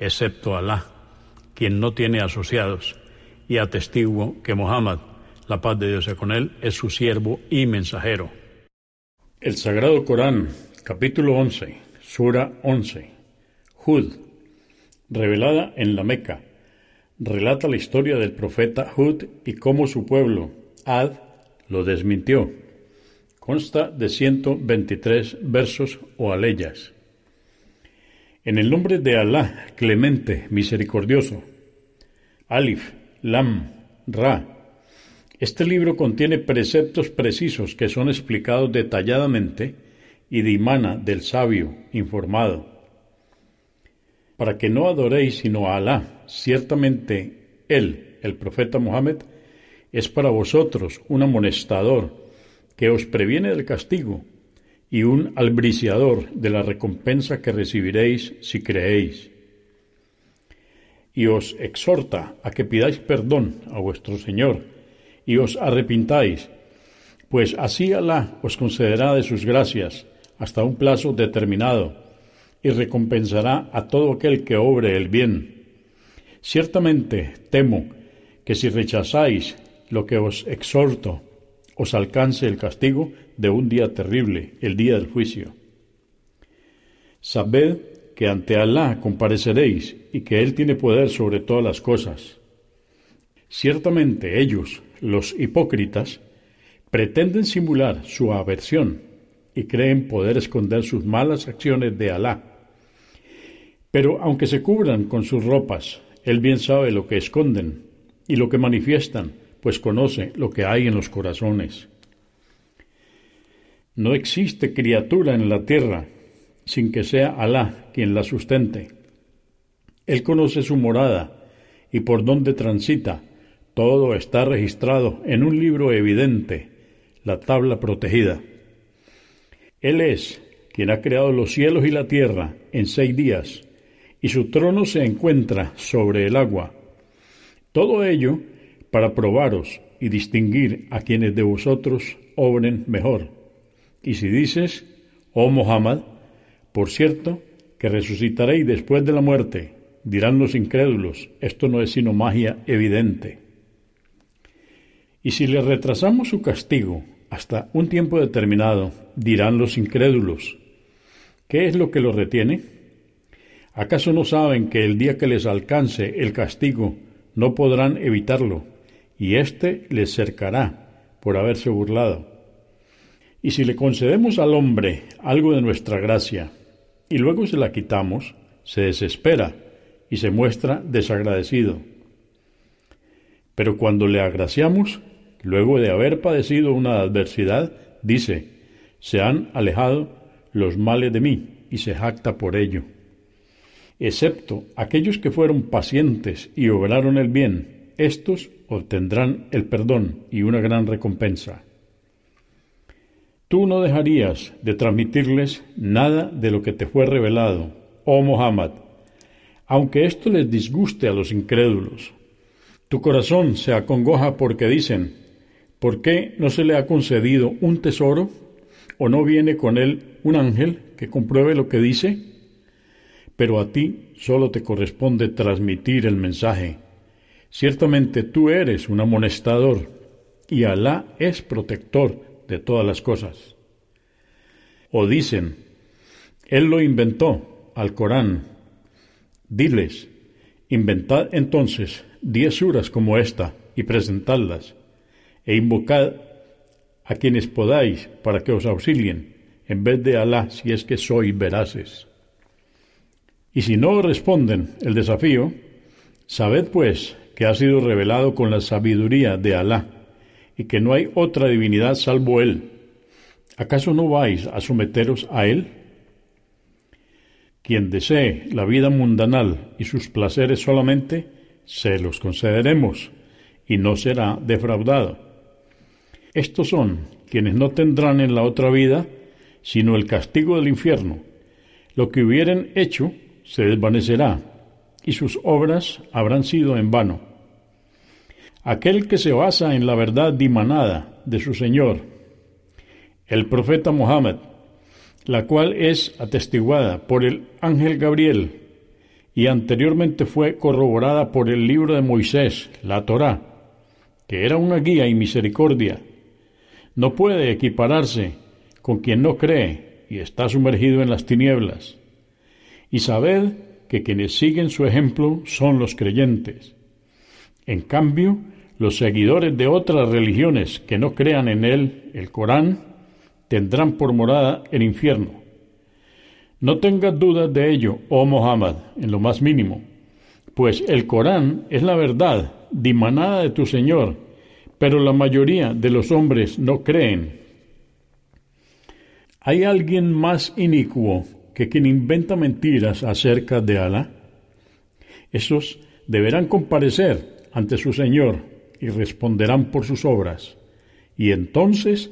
excepto Alá, quien no tiene asociados, y atestiguo que Muhammad, la paz de Dios sea con él, es su siervo y mensajero. El Sagrado Corán, capítulo 11, Sura 11, Hud, revelada en la Meca, relata la historia del profeta Hud y cómo su pueblo, Ad, lo desmintió. Consta de 123 versos o aleyas. En el nombre de Alá, clemente, misericordioso. Alif, Lam, Ra. Este libro contiene preceptos precisos que son explicados detalladamente y dimana del sabio informado. Para que no adoréis sino a Alá, ciertamente Él, el profeta Mohammed, es para vosotros un amonestador que os previene del castigo y un albriciador de la recompensa que recibiréis si creéis. Y os exhorta a que pidáis perdón a vuestro Señor y os arrepintáis, pues así Alá os concederá de sus gracias hasta un plazo determinado y recompensará a todo aquel que obre el bien. Ciertamente temo que si rechazáis lo que os exhorto, os alcance el castigo de un día terrible, el día del juicio. Sabed que ante Alá compareceréis y que Él tiene poder sobre todas las cosas. Ciertamente ellos, los hipócritas, pretenden simular su aversión y creen poder esconder sus malas acciones de Alá. Pero aunque se cubran con sus ropas, Él bien sabe lo que esconden y lo que manifiestan, pues conoce lo que hay en los corazones. No existe criatura en la tierra sin que sea Alá quien la sustente. Él conoce su morada y por dónde transita. Todo está registrado en un libro evidente, la tabla protegida. Él es quien ha creado los cielos y la tierra en seis días, y su trono se encuentra sobre el agua. Todo ello para probaros y distinguir a quienes de vosotros obren mejor. Y si dices, oh Muhammad, por cierto, que resucitaréis después de la muerte, dirán los incrédulos, esto no es sino magia evidente. Y si le retrasamos su castigo hasta un tiempo determinado, dirán los incrédulos, ¿qué es lo que los retiene? ¿Acaso no saben que el día que les alcance el castigo no podrán evitarlo, y éste les cercará por haberse burlado? Y si le concedemos al hombre algo de nuestra gracia y luego se la quitamos, se desespera y se muestra desagradecido. Pero cuando le agraciamos, luego de haber padecido una adversidad, dice, se han alejado los males de mí y se jacta por ello. Excepto aquellos que fueron pacientes y obraron el bien, estos obtendrán el perdón y una gran recompensa. Tú no dejarías de transmitirles nada de lo que te fue revelado, oh Muhammad, aunque esto les disguste a los incrédulos. Tu corazón se acongoja porque dicen, ¿por qué no se le ha concedido un tesoro? ¿O no viene con él un ángel que compruebe lo que dice? Pero a ti solo te corresponde transmitir el mensaje. Ciertamente tú eres un amonestador, y Alá es protector de todas las cosas. O dicen, Él lo inventó, al Corán. Diles, inventad entonces diez suras como esta y presentadlas, e invocad a quienes podáis para que os auxilien, en vez de Alá si es que sois veraces. Y si no responden el desafío, sabed pues que ha sido revelado con la sabiduría de Alá, y que no hay otra divinidad salvo Él. ¿Acaso no vais a someteros a Él? Quien desee la vida mundanal y sus placeres solamente, se los concederemos, y no será defraudado. Estos son quienes no tendrán en la otra vida sino el castigo del infierno. Lo que hubieren hecho se desvanecerá, y sus obras habrán sido en vano. Aquel que se basa en la verdad dimanada de su Señor, el profeta Mohammed, la cual es atestiguada por el ángel Gabriel y anteriormente fue corroborada por el libro de Moisés, la Torá, que era una guía y misericordia, no puede equipararse con quien no cree y está sumergido en las tinieblas. Y sabed que quienes siguen su ejemplo son los creyentes. En cambio, los seguidores de otras religiones que no crean en él, el Corán, tendrán por morada el infierno. No tengas dudas de ello, oh Muhammad, en lo más mínimo, pues el Corán es la verdad dimanada de tu Señor, pero la mayoría de los hombres no creen. ¿Hay alguien más inicuo que quien inventa mentiras acerca de Alá? Esos deberán comparecer ante su Señor y responderán por sus obras. Y entonces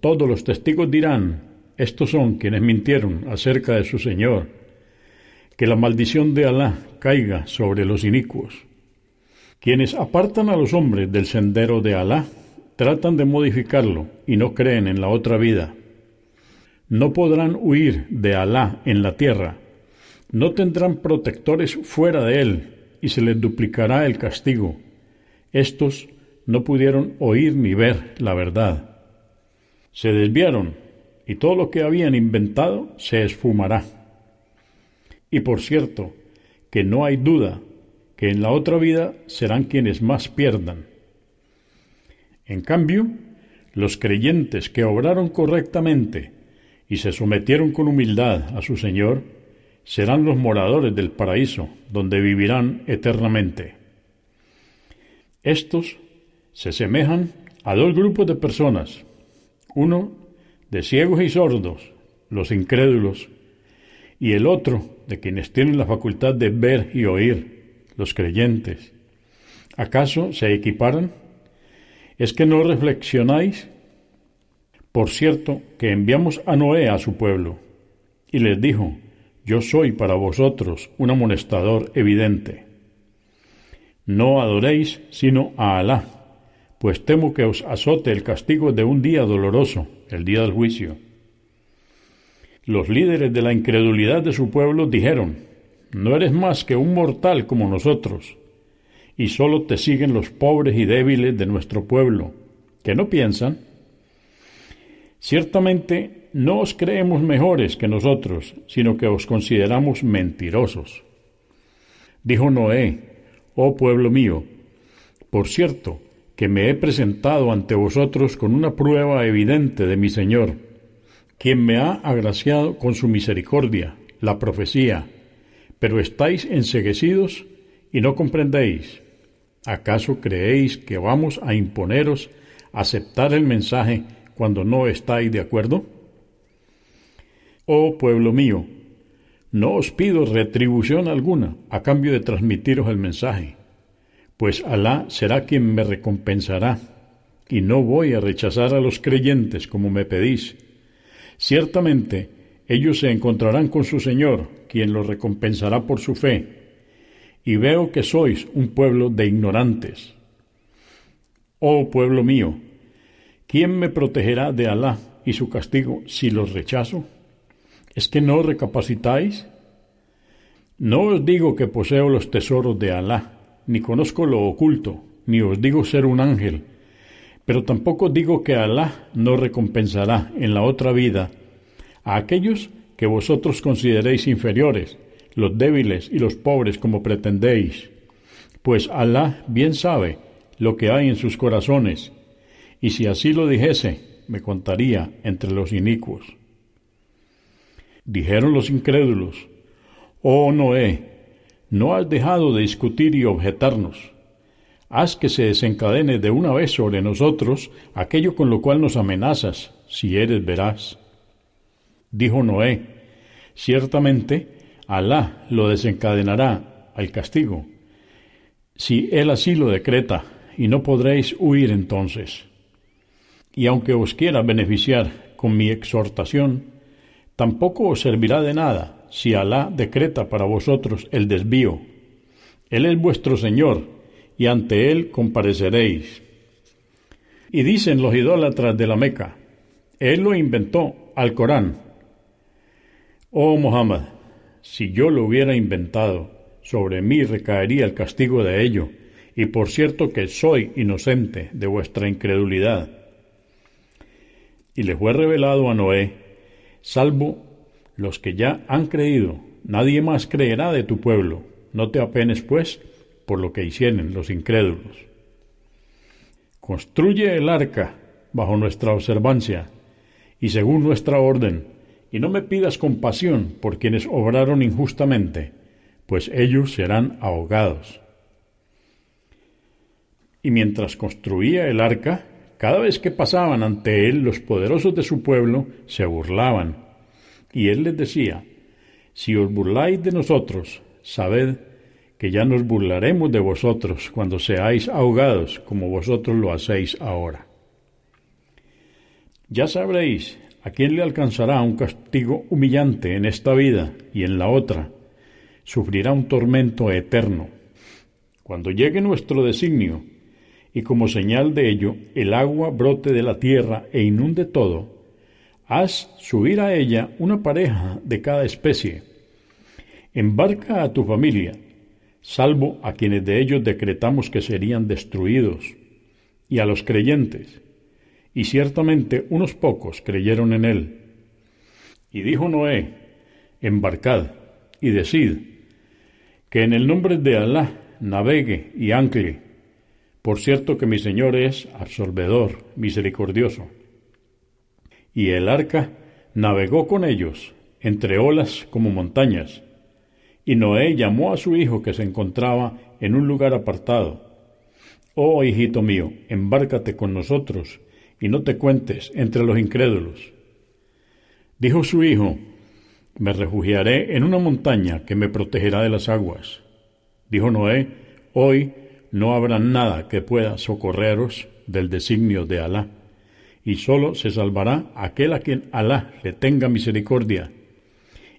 todos los testigos dirán, estos son quienes mintieron acerca de su Señor. Que la maldición de Alá caiga sobre los inicuos. Quienes apartan a los hombres del sendero de Alá tratan de modificarlo y no creen en la otra vida. No podrán huir de Alá en la tierra. No tendrán protectores fuera de él y se les duplicará el castigo. Estos no pudieron oír ni ver la verdad se desviaron y todo lo que habían inventado se esfumará. Y por cierto, que no hay duda que en la otra vida serán quienes más pierdan. En cambio, los creyentes que obraron correctamente y se sometieron con humildad a su Señor, serán los moradores del paraíso, donde vivirán eternamente. Estos se semejan a dos grupos de personas uno de ciegos y sordos, los incrédulos, y el otro de quienes tienen la facultad de ver y oír, los creyentes. ¿Acaso se equiparan? ¿Es que no reflexionáis? Por cierto, que enviamos a Noé a su pueblo, y les dijo, yo soy para vosotros un amonestador evidente. No adoréis sino a Alá pues temo que os azote el castigo de un día doloroso, el día del juicio. Los líderes de la incredulidad de su pueblo dijeron, no eres más que un mortal como nosotros, y solo te siguen los pobres y débiles de nuestro pueblo, que no piensan. Ciertamente no os creemos mejores que nosotros, sino que os consideramos mentirosos. Dijo Noé, oh pueblo mío, por cierto, que me he presentado ante vosotros con una prueba evidente de mi Señor, quien me ha agraciado con su misericordia, la profecía, pero estáis enseguecidos y no comprendéis. ¿Acaso creéis que vamos a imponeros aceptar el mensaje cuando no estáis de acuerdo? Oh pueblo mío, no os pido retribución alguna a cambio de transmitiros el mensaje pues Alá será quien me recompensará, y no voy a rechazar a los creyentes como me pedís. Ciertamente ellos se encontrarán con su Señor, quien los recompensará por su fe, y veo que sois un pueblo de ignorantes. Oh pueblo mío, ¿quién me protegerá de Alá y su castigo si los rechazo? ¿Es que no recapacitáis? No os digo que poseo los tesoros de Alá, ni conozco lo oculto, ni os digo ser un ángel, pero tampoco digo que Alá no recompensará en la otra vida a aquellos que vosotros consideréis inferiores, los débiles y los pobres como pretendéis, pues Alá bien sabe lo que hay en sus corazones, y si así lo dijese, me contaría entre los inicuos. Dijeron los incrédulos, Oh Noé, no has dejado de discutir y objetarnos. Haz que se desencadene de una vez sobre nosotros aquello con lo cual nos amenazas, si eres veraz. Dijo Noé, ciertamente Alá lo desencadenará al castigo, si él así lo decreta, y no podréis huir entonces. Y aunque os quiera beneficiar con mi exhortación, tampoco os servirá de nada si Alá decreta para vosotros el desvío. Él es vuestro Señor, y ante Él compareceréis. Y dicen los idólatras de la Meca, Él lo inventó al Corán. Oh Muhammad, si yo lo hubiera inventado, sobre mí recaería el castigo de ello, y por cierto que soy inocente de vuestra incredulidad. Y le fue revelado a Noé, salvo los que ya han creído, nadie más creerá de tu pueblo, no te apenes pues por lo que hicieron los incrédulos. Construye el arca bajo nuestra observancia y según nuestra orden, y no me pidas compasión por quienes obraron injustamente, pues ellos serán ahogados. Y mientras construía el arca, cada vez que pasaban ante él los poderosos de su pueblo se burlaban, y él les decía, Si os burláis de nosotros, sabed que ya nos burlaremos de vosotros cuando seáis ahogados como vosotros lo hacéis ahora. Ya sabréis a quién le alcanzará un castigo humillante en esta vida y en la otra, sufrirá un tormento eterno. Cuando llegue nuestro designio, y como señal de ello el agua brote de la tierra e inunde todo, haz subir a ella una pareja de cada especie. Embarca a tu familia, salvo a quienes de ellos decretamos que serían destruidos, y a los creyentes. Y ciertamente unos pocos creyeron en él. Y dijo Noé, embarcad y decid, que en el nombre de Alá navegue y ancle. Por cierto que mi Señor es absolvedor, misericordioso. Y el arca navegó con ellos, entre olas como montañas. Y Noé llamó a su hijo que se encontraba en un lugar apartado. Oh hijito mío, embárcate con nosotros, y no te cuentes entre los incrédulos. Dijo su hijo, me refugiaré en una montaña que me protegerá de las aguas. Dijo Noé, hoy no habrá nada que pueda socorreros del designio de Alá, y sólo se salvará aquel a quien Alá le tenga misericordia.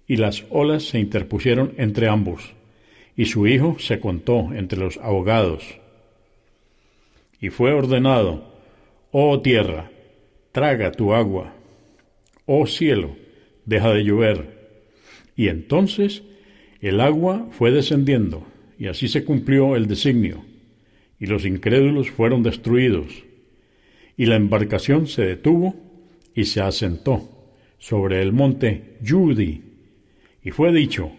Y las olas se interpusieron entre ambos, y su hijo se contó entre los ahogados. Y fue ordenado, oh tierra, traga tu agua, oh cielo, deja de llover, y entonces el agua fue descendiendo, y así se cumplió el designio, y los incrédulos fueron destruidos, y la embarcación se detuvo y se asentó sobre el monte Yudi, y fue dicho,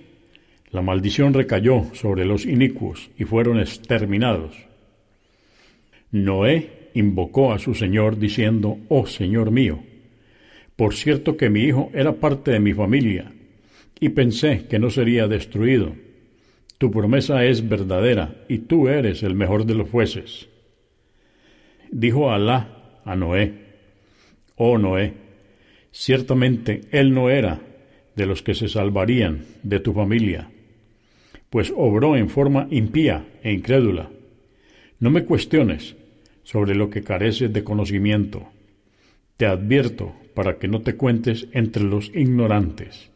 la maldición recayó sobre los inicuos y fueron exterminados. Noé invocó a su Señor diciendo, Oh Señor mío, por cierto que mi hijo era parte de mi familia, y pensé que no sería destruido. Tu promesa es verdadera y tú eres el mejor de los jueces. Dijo Alá a Noé, Oh Noé, ciertamente él no era de los que se salvarían de tu familia, pues obró en forma impía e incrédula. No me cuestiones sobre lo que careces de conocimiento. Te advierto para que no te cuentes entre los ignorantes.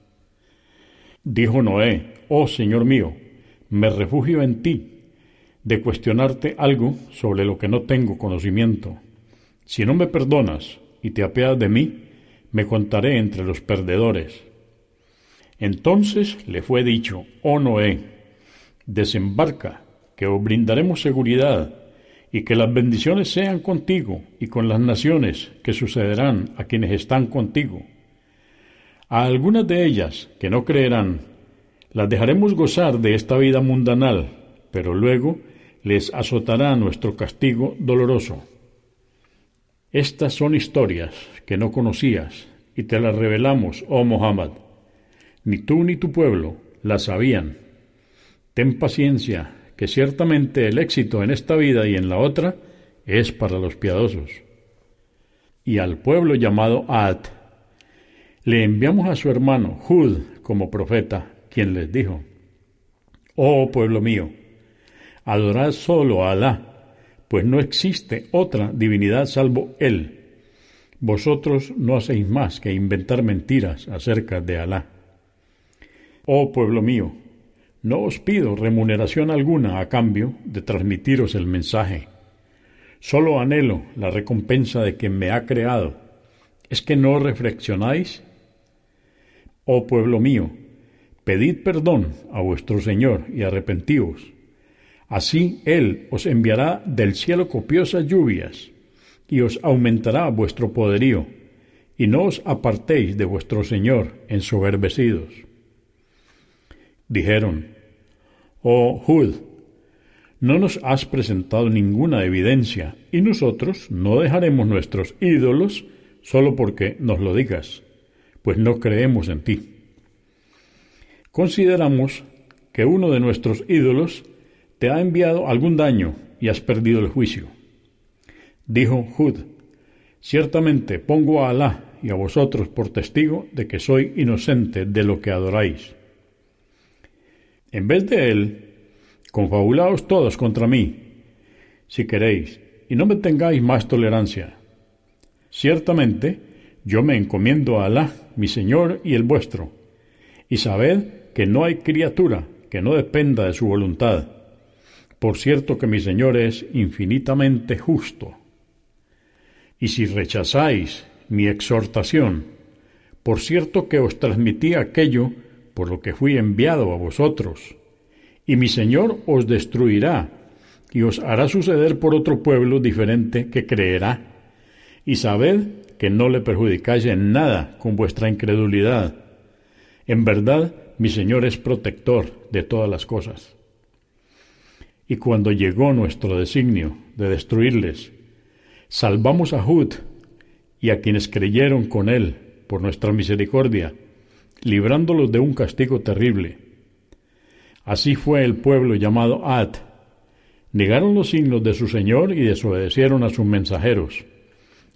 Dijo Noé, Oh Señor mío, me refugio en ti, de cuestionarte algo sobre lo que no tengo conocimiento. Si no me perdonas y te apeas de mí, me contaré entre los perdedores. Entonces le fue dicho, oh Noé, desembarca, que os brindaremos seguridad, y que las bendiciones sean contigo y con las naciones que sucederán a quienes están contigo. A algunas de ellas que no creerán, Las dejaremos gozar de esta vida mundanal, pero luego les azotará nuestro castigo doloroso. Estas son historias que no conocías y te las revelamos, oh Muhammad. Ni tú ni tu pueblo las sabían. Ten paciencia, que ciertamente el éxito en esta vida y en la otra es para los piadosos. Y al pueblo llamado Ad, le enviamos a su hermano Hud como profeta, quien les dijo, Oh pueblo mío, adorad solo a Alá, pues no existe otra divinidad salvo Él. Vosotros no hacéis más que inventar mentiras acerca de Alá. Oh pueblo mío, no os pido remuneración alguna a cambio de transmitiros el mensaje. Solo anhelo la recompensa de quien me ha creado. ¿Es que no reflexionáis? Oh pueblo mío, pedid perdón a vuestro Señor y arrepentíos. Así Él os enviará del cielo copiosas lluvias y os aumentará vuestro poderío, y no os apartéis de vuestro Señor ensoberbecidos. Dijeron, Oh Hud, no nos has presentado ninguna evidencia, y nosotros no dejaremos nuestros ídolos solo porque nos lo digas, pues no creemos en ti. Consideramos que uno de nuestros ídolos te ha enviado algún daño y has perdido el juicio. Dijo Hud, ciertamente pongo a Alá y a vosotros por testigo de que soy inocente de lo que adoráis. En vez de él, confabulaos todos contra mí, si queréis, y no me tengáis más tolerancia. Ciertamente, yo me encomiendo a Alá, mi Señor y el vuestro, y sabed que no hay criatura que no dependa de su voluntad. Por cierto que mi Señor es infinitamente justo. Y si rechazáis mi exhortación, por cierto que os transmití aquello por lo que fui enviado a vosotros, y mi Señor os destruirá y os hará suceder por otro pueblo diferente que creerá. Y sabed que no le perjudicáis en nada con vuestra incredulidad. En verdad, mi Señor es protector de todas las cosas. Y cuando llegó nuestro designio de destruirles, salvamos a Hud y a quienes creyeron con él por nuestra misericordia, librándolos de un castigo terrible. Así fue el pueblo llamado Ad. Negaron los signos de su Señor y desobedecieron a sus mensajeros,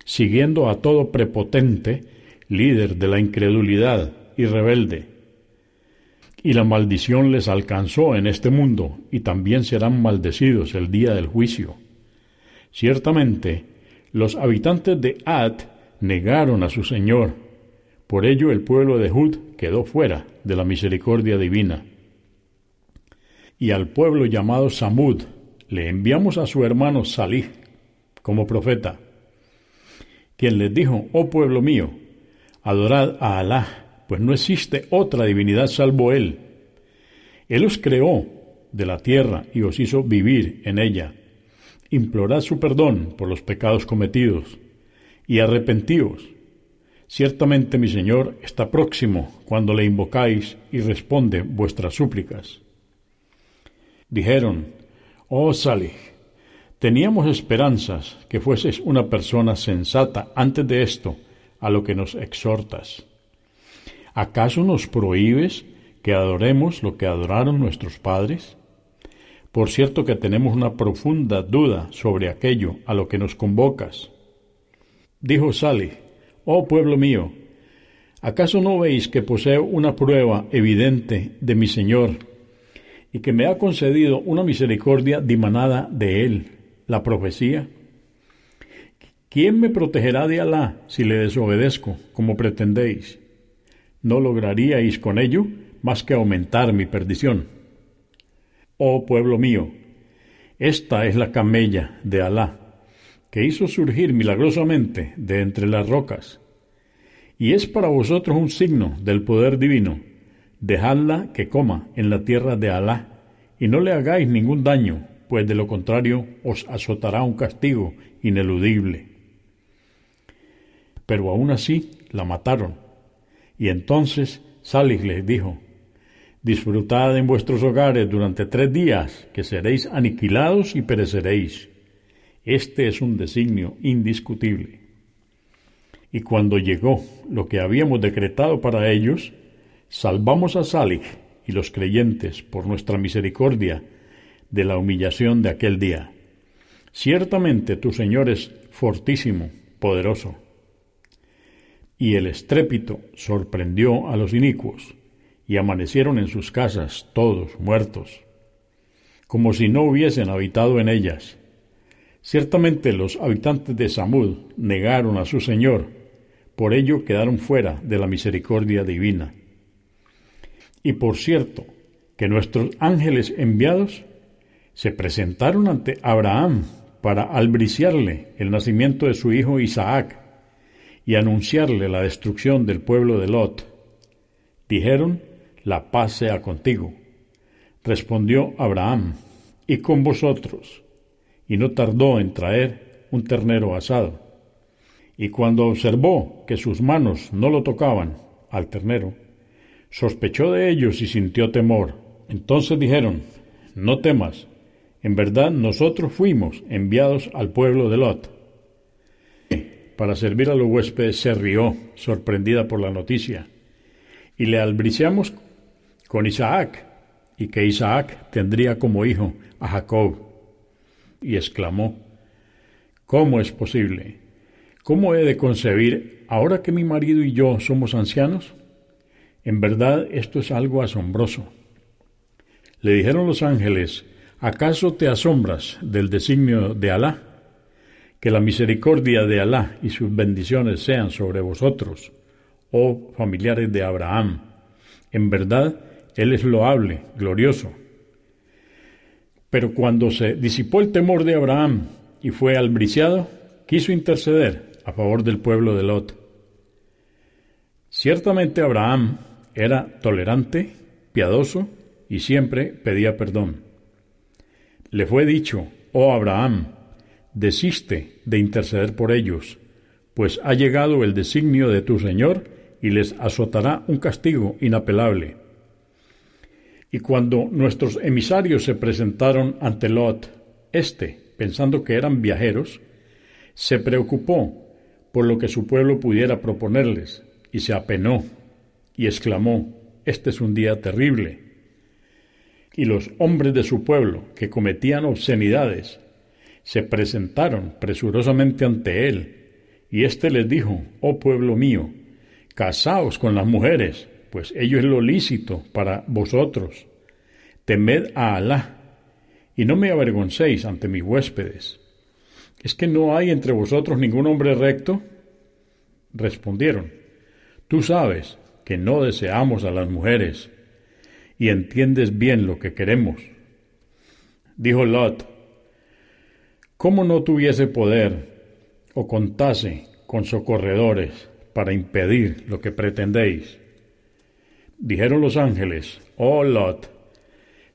siguiendo a todo prepotente, líder de la incredulidad y rebelde. Y la maldición les alcanzó en este mundo, y también serán maldecidos el día del juicio. Ciertamente, los habitantes de Ad negaron a su Señor por ello el pueblo de Hud quedó fuera de la misericordia divina. Y al pueblo llamado Samud le enviamos a su hermano Salih como profeta, quien les dijo, oh pueblo mío, adorad a Alá, pues no existe otra divinidad salvo Él. Él os creó de la tierra y os hizo vivir en ella. Implorad su perdón por los pecados cometidos y arrepentíos Ciertamente mi Señor está próximo cuando le invocáis y responde vuestras súplicas. Dijeron, Oh Salih, teníamos esperanzas que fueses una persona sensata antes de esto a lo que nos exhortas. ¿Acaso nos prohíbes que adoremos lo que adoraron nuestros padres? Por cierto que tenemos una profunda duda sobre aquello a lo que nos convocas. Dijo Salih, Oh pueblo mío, ¿acaso no veis que poseo una prueba evidente de mi Señor y que me ha concedido una misericordia dimanada de Él, la profecía? ¿Quién me protegerá de Alá si le desobedezco, como pretendéis? No lograríais con ello más que aumentar mi perdición. Oh pueblo mío, esta es la camella de Alá que hizo surgir milagrosamente de entre las rocas, y es para vosotros un signo del poder divino. Dejadla que coma en la tierra de Alá, y no le hagáis ningún daño, pues de lo contrario os azotará un castigo ineludible. Pero aún así la mataron, y entonces Salih les dijo, Disfrutad en vuestros hogares durante tres días, que seréis aniquilados y pereceréis. Este es un designio indiscutible. Y cuando llegó lo que habíamos decretado para ellos, salvamos a Salig y los creyentes por nuestra misericordia de la humillación de aquel día. Ciertamente tu Señor es fortísimo, poderoso. Y el estrépito sorprendió a los inicuos y amanecieron en sus casas todos muertos, como si no hubiesen habitado en ellas. Ciertamente los habitantes de Samud negaron a su Señor, por ello quedaron fuera de la misericordia divina. Y por cierto, que nuestros ángeles enviados se presentaron ante Abraham para albriciarle el nacimiento de su hijo Isaac y anunciarle la destrucción del pueblo de Lot. Dijeron, la paz sea contigo. Respondió Abraham, y con vosotros. Y no tardó en traer un ternero asado. Y cuando observó que sus manos no lo tocaban al ternero, sospechó de ellos y sintió temor. Entonces dijeron, no temas, en verdad nosotros fuimos enviados al pueblo de Lot. Para servir a los huéspedes se rió, sorprendida por la noticia, y le albriciamos con Isaac, y que Isaac tendría como hijo a Jacob. Y exclamó, ¿Cómo es posible? ¿Cómo he de concebir ahora que mi marido y yo somos ancianos? En verdad esto es algo asombroso. Le dijeron los ángeles, ¿acaso te asombras del designio de Alá? Que la misericordia de Alá y sus bendiciones sean sobre vosotros, oh familiares de Abraham. En verdad, él es loable, glorioso. Pero cuando se disipó el temor de Abraham y fue albriciado, quiso interceder a favor del pueblo de Lot. Ciertamente Abraham era tolerante, piadoso y siempre pedía perdón. Le fue dicho, oh Abraham, desiste de interceder por ellos, pues ha llegado el designio de tu Señor y les azotará un castigo inapelable. Y cuando nuestros emisarios se presentaron ante Lot, éste, pensando que eran viajeros, se preocupó por lo que su pueblo pudiera proponerles, y se apenó, y exclamó, Este es un día terrible. Y los hombres de su pueblo, que cometían obscenidades, se presentaron presurosamente ante él, y éste les dijo, Oh pueblo mío, casaos con las mujeres, pues ello es lo lícito para vosotros. Temed a Alá, y no me avergoncéis ante mis huéspedes. ¿Es que no hay entre vosotros ningún hombre recto? Respondieron, Tú sabes que no deseamos a las mujeres, y entiendes bien lo que queremos. Dijo Lot, ¿cómo no tuviese poder o contase con socorredores para impedir lo que pretendéis? Dijeron los ángeles, oh Lot,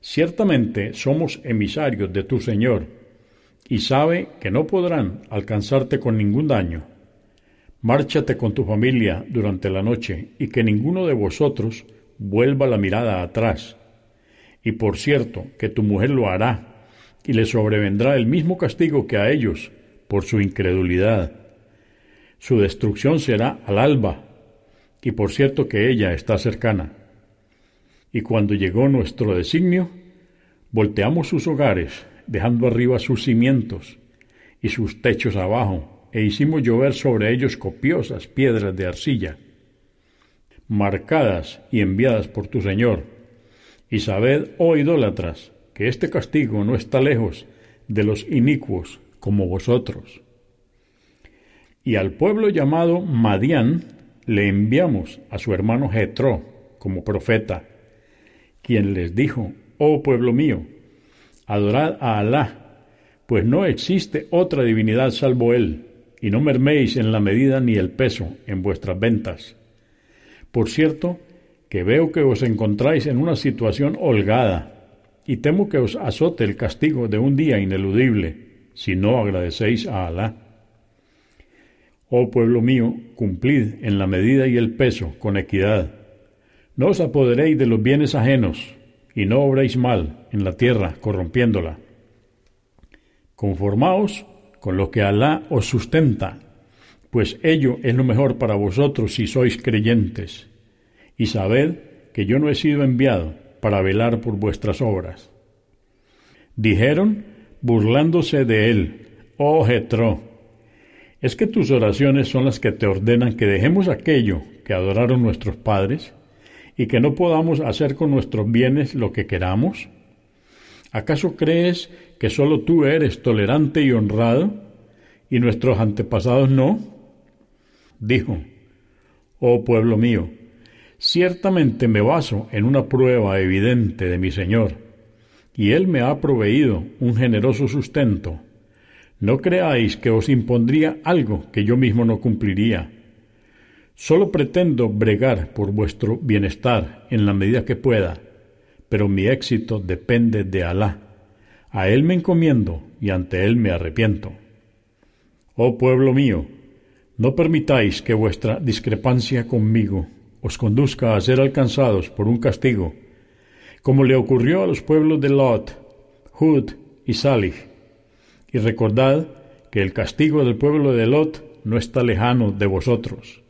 ciertamente somos emisarios de tu Señor, y sabe que no podrán alcanzarte con ningún daño. Márchate con tu familia durante la noche, y que ninguno de vosotros vuelva la mirada atrás. Y por cierto, que tu mujer lo hará, y le sobrevendrá el mismo castigo que a ellos por su incredulidad. Su destrucción será al alba, y por cierto que ella está cercana y cuando llegó nuestro designio, volteamos sus hogares, dejando arriba sus cimientos y sus techos abajo, e hicimos llover sobre ellos copiosas piedras de arcilla, marcadas y enviadas por tu Señor. Y sabed, oh idólatras, que este castigo no está lejos de los inicuos como vosotros. Y al pueblo llamado Madián le enviamos a su hermano Jetro como profeta, quien les dijo, Oh pueblo mío, adorad a Alá, pues no existe otra divinidad salvo Él, y no merméis en la medida ni el peso en vuestras ventas. Por cierto, que veo que os encontráis en una situación holgada, y temo que os azote el castigo de un día ineludible, si no agradecéis a Alá. Oh pueblo mío, cumplid en la medida y el peso con equidad No os apoderéis de los bienes ajenos, y no obréis mal en la tierra, corrompiéndola. Conformaos con lo que Alá os sustenta, pues ello es lo mejor para vosotros si sois creyentes, y sabed que yo no he sido enviado para velar por vuestras obras. Dijeron, burlándose de él, oh Jetro, ¿es que tus oraciones son las que te ordenan que dejemos aquello que adoraron nuestros padres y que no podamos hacer con nuestros bienes lo que queramos? ¿Acaso crees que sólo tú eres tolerante y honrado y nuestros antepasados no? Dijo, oh pueblo mío, ciertamente me baso en una prueba evidente de mi Señor, y Él me ha proveído un generoso sustento. No creáis que os impondría algo que yo mismo no cumpliría. Solo pretendo bregar por vuestro bienestar en la medida que pueda pero mi éxito depende de Alá. A Él me encomiendo y ante Él me arrepiento. Oh pueblo mío, no permitáis que vuestra discrepancia conmigo os conduzca a ser alcanzados por un castigo, como le ocurrió a los pueblos de Lot, Hud y Salih. Y recordad que el castigo del pueblo de Lot no está lejano de vosotros.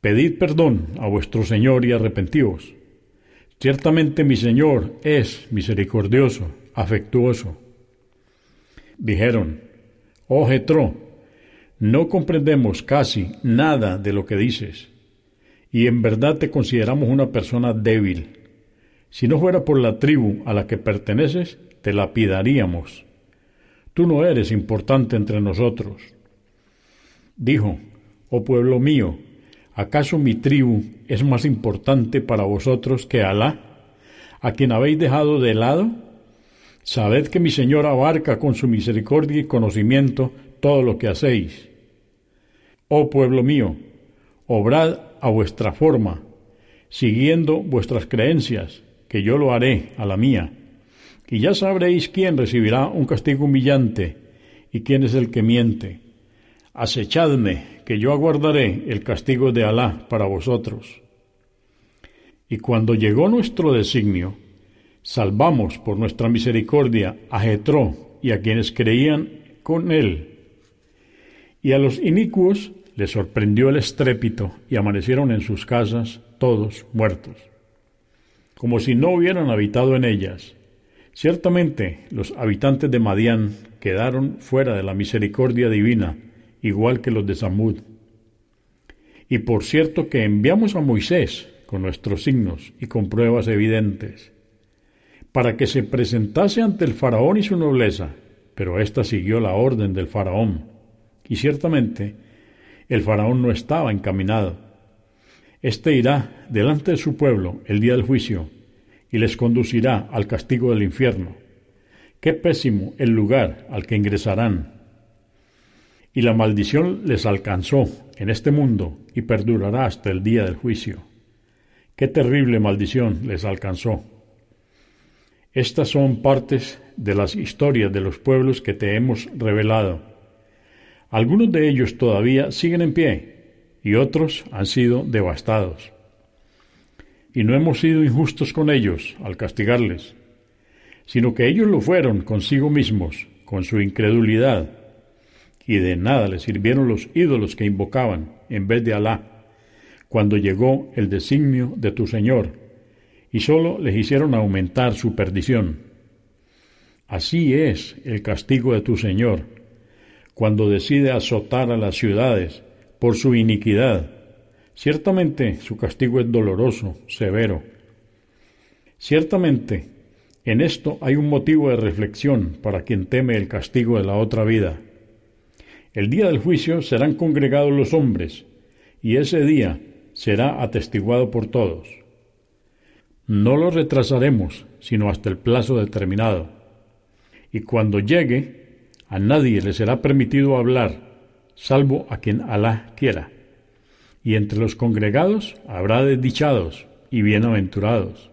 Pedid perdón a vuestro Señor y arrepentíos Ciertamente mi Señor es misericordioso, afectuoso. Dijeron, oh Jetro, no comprendemos casi nada de lo que dices, y en verdad te consideramos una persona débil. Si no fuera por la tribu a la que perteneces, te lapidaríamos. Tú no eres importante entre nosotros. Dijo, oh pueblo mío, ¿Acaso mi tribu es más importante para vosotros que Alá, a quien habéis dejado de lado? Sabed que mi Señor abarca con su misericordia y conocimiento todo lo que hacéis. Oh pueblo mío, obrad a vuestra forma, siguiendo vuestras creencias, que yo lo haré a la mía. Y ya sabréis quién recibirá un castigo humillante y quién es el que miente. Acechadme, que yo aguardaré el castigo de Alá para vosotros. Y cuando llegó nuestro designio, salvamos por nuestra misericordia a Jetro y a quienes creían con él. Y a los inicuos les sorprendió el estrépito y amanecieron en sus casas todos muertos, como si no hubieran habitado en ellas. Ciertamente los habitantes de Madián quedaron fuera de la misericordia divina igual que los de Samud. Y por cierto que enviamos a Moisés con nuestros signos y con pruebas evidentes, para que se presentase ante el faraón y su nobleza, pero ésta siguió la orden del faraón, y ciertamente el faraón no estaba encaminado. Este irá delante de su pueblo el día del juicio, y les conducirá al castigo del infierno. Qué pésimo el lugar al que ingresarán y la maldición les alcanzó en este mundo y perdurará hasta el día del juicio. Qué terrible maldición les alcanzó. Estas son partes de las historias de los pueblos que te hemos revelado. Algunos de ellos todavía siguen en pie y otros han sido devastados. Y no hemos sido injustos con ellos al castigarles, sino que ellos lo fueron consigo mismos, con su incredulidad y de nada le sirvieron los ídolos que invocaban en vez de Alá, cuando llegó el designio de tu Señor, y sólo les hicieron aumentar su perdición. Así es el castigo de tu Señor, cuando decide azotar a las ciudades por su iniquidad. Ciertamente su castigo es doloroso, severo. Ciertamente, en esto hay un motivo de reflexión para quien teme el castigo de la otra vida. El día del juicio serán congregados los hombres, y ese día será atestiguado por todos. No lo retrasaremos, sino hasta el plazo determinado. Y cuando llegue, a nadie le será permitido hablar, salvo a quien Alá quiera. Y entre los congregados habrá desdichados y bienaventurados.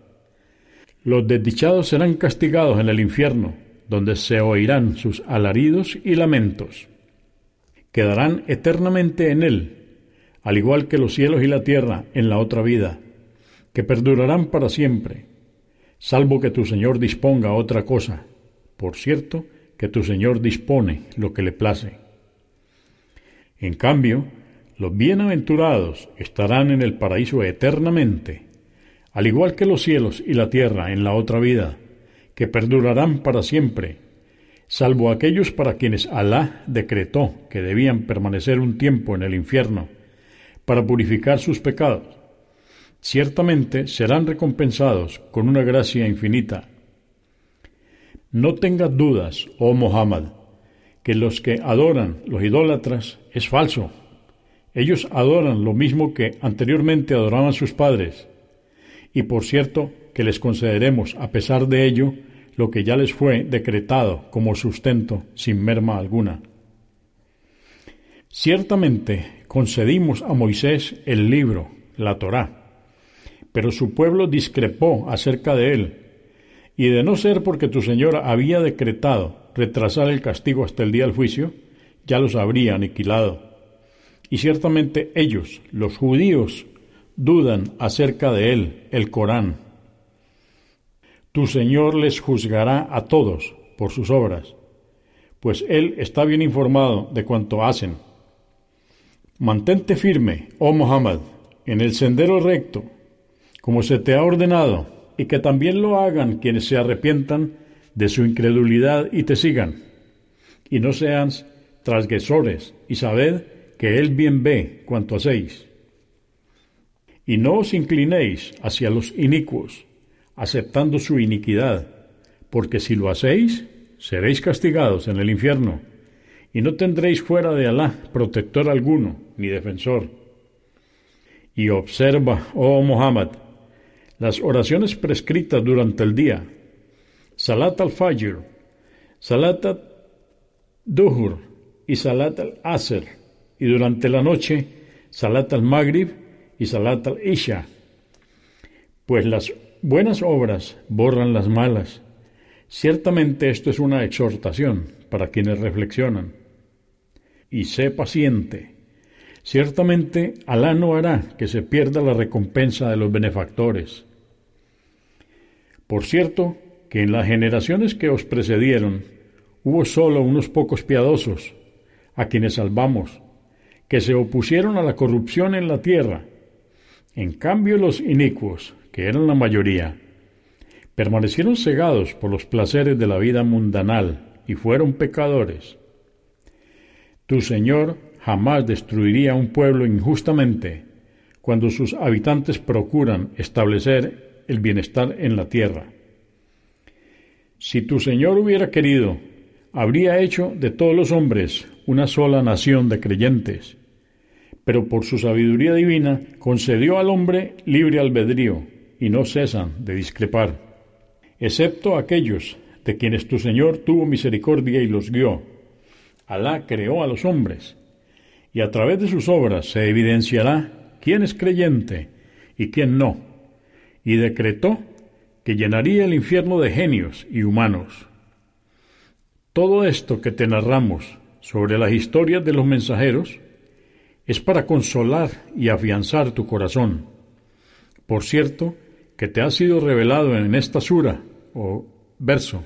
Los desdichados serán castigados en el infierno, donde se oirán sus alaridos y lamentos quedarán eternamente en él, al igual que los cielos y la tierra en la otra vida, que perdurarán para siempre, salvo que tu Señor disponga otra cosa. Por cierto, que tu Señor dispone lo que le place. En cambio, los bienaventurados estarán en el paraíso eternamente, al igual que los cielos y la tierra en la otra vida, que perdurarán para siempre, salvo aquellos para quienes Alá decretó que debían permanecer un tiempo en el infierno para purificar sus pecados. Ciertamente serán recompensados con una gracia infinita. No tengas dudas, oh Muhammad, que los que adoran los idólatras es falso. Ellos adoran lo mismo que anteriormente adoraban sus padres. Y por cierto que les concederemos, a pesar de ello, lo que ya les fue decretado como sustento sin merma alguna. Ciertamente concedimos a Moisés el libro, la Torá, pero su pueblo discrepó acerca de él, y de no ser porque tu Señor había decretado retrasar el castigo hasta el día del juicio, ya los habría aniquilado. Y ciertamente ellos, los judíos, dudan acerca de él, el Corán, tu Señor les juzgará a todos por sus obras, pues Él está bien informado de cuanto hacen. Mantente firme, oh Muhammad, en el sendero recto, como se te ha ordenado, y que también lo hagan quienes se arrepientan de su incredulidad y te sigan. Y no sean transgresores, y sabed que Él bien ve cuanto hacéis. Y no os inclinéis hacia los inicuos, aceptando su iniquidad, porque si lo hacéis, seréis castigados en el infierno, y no tendréis fuera de Alá protector alguno, ni defensor. Y observa, oh Muhammad, las oraciones prescritas durante el día, Salat al-Fajr, Salat al-Duhur y Salat al-Asr, y durante la noche, Salat al-Maghrib y Salat al-Isha, pues las Buenas obras borran las malas. Ciertamente esto es una exhortación para quienes reflexionan. Y sé paciente. Ciertamente Alá no hará que se pierda la recompensa de los benefactores. Por cierto, que en las generaciones que os precedieron hubo solo unos pocos piadosos, a quienes salvamos, que se opusieron a la corrupción en la tierra. En cambio los inicuos, que eran la mayoría, permanecieron cegados por los placeres de la vida mundanal y fueron pecadores. Tu Señor jamás destruiría un pueblo injustamente cuando sus habitantes procuran establecer el bienestar en la tierra. Si tu Señor hubiera querido, habría hecho de todos los hombres una sola nación de creyentes, pero por su sabiduría divina concedió al hombre libre albedrío y no cesan de discrepar, excepto aquellos de quienes tu Señor tuvo misericordia y los guió. Alá creó a los hombres, y a través de sus obras se evidenciará quién es creyente y quién no, y decretó que llenaría el infierno de genios y humanos. Todo esto que te narramos sobre las historias de los mensajeros es para consolar y afianzar tu corazón. Por cierto, que te ha sido revelado en esta sura o verso,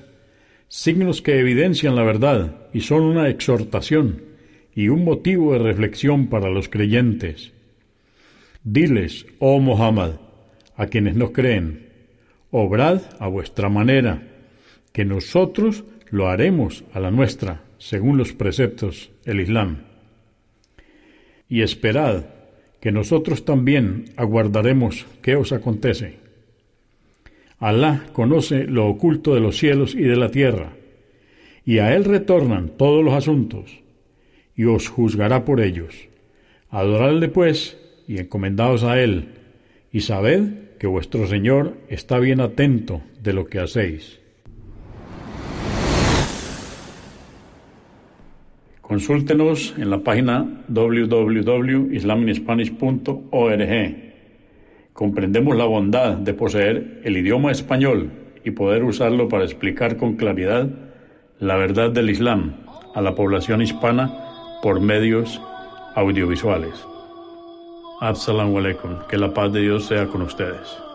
signos que evidencian la verdad y son una exhortación y un motivo de reflexión para los creyentes. Diles, oh Muhammad, a quienes no creen, obrad a vuestra manera, que nosotros lo haremos a la nuestra, según los preceptos del Islam. Y esperad, que nosotros también aguardaremos qué os acontece. Alá conoce lo oculto de los cielos y de la tierra, y a Él retornan todos los asuntos, y os juzgará por ellos. Adoradle pues y encomendaos a Él, y sabed que vuestro Señor está bien atento de lo que hacéis. Consúltenos en la página www.islaminspanish.org comprendemos la bondad de poseer el idioma español y poder usarlo para explicar con claridad la verdad del Islam a la población hispana por medios audiovisuales. Assalamu alaikum, que la paz de Dios sea con ustedes.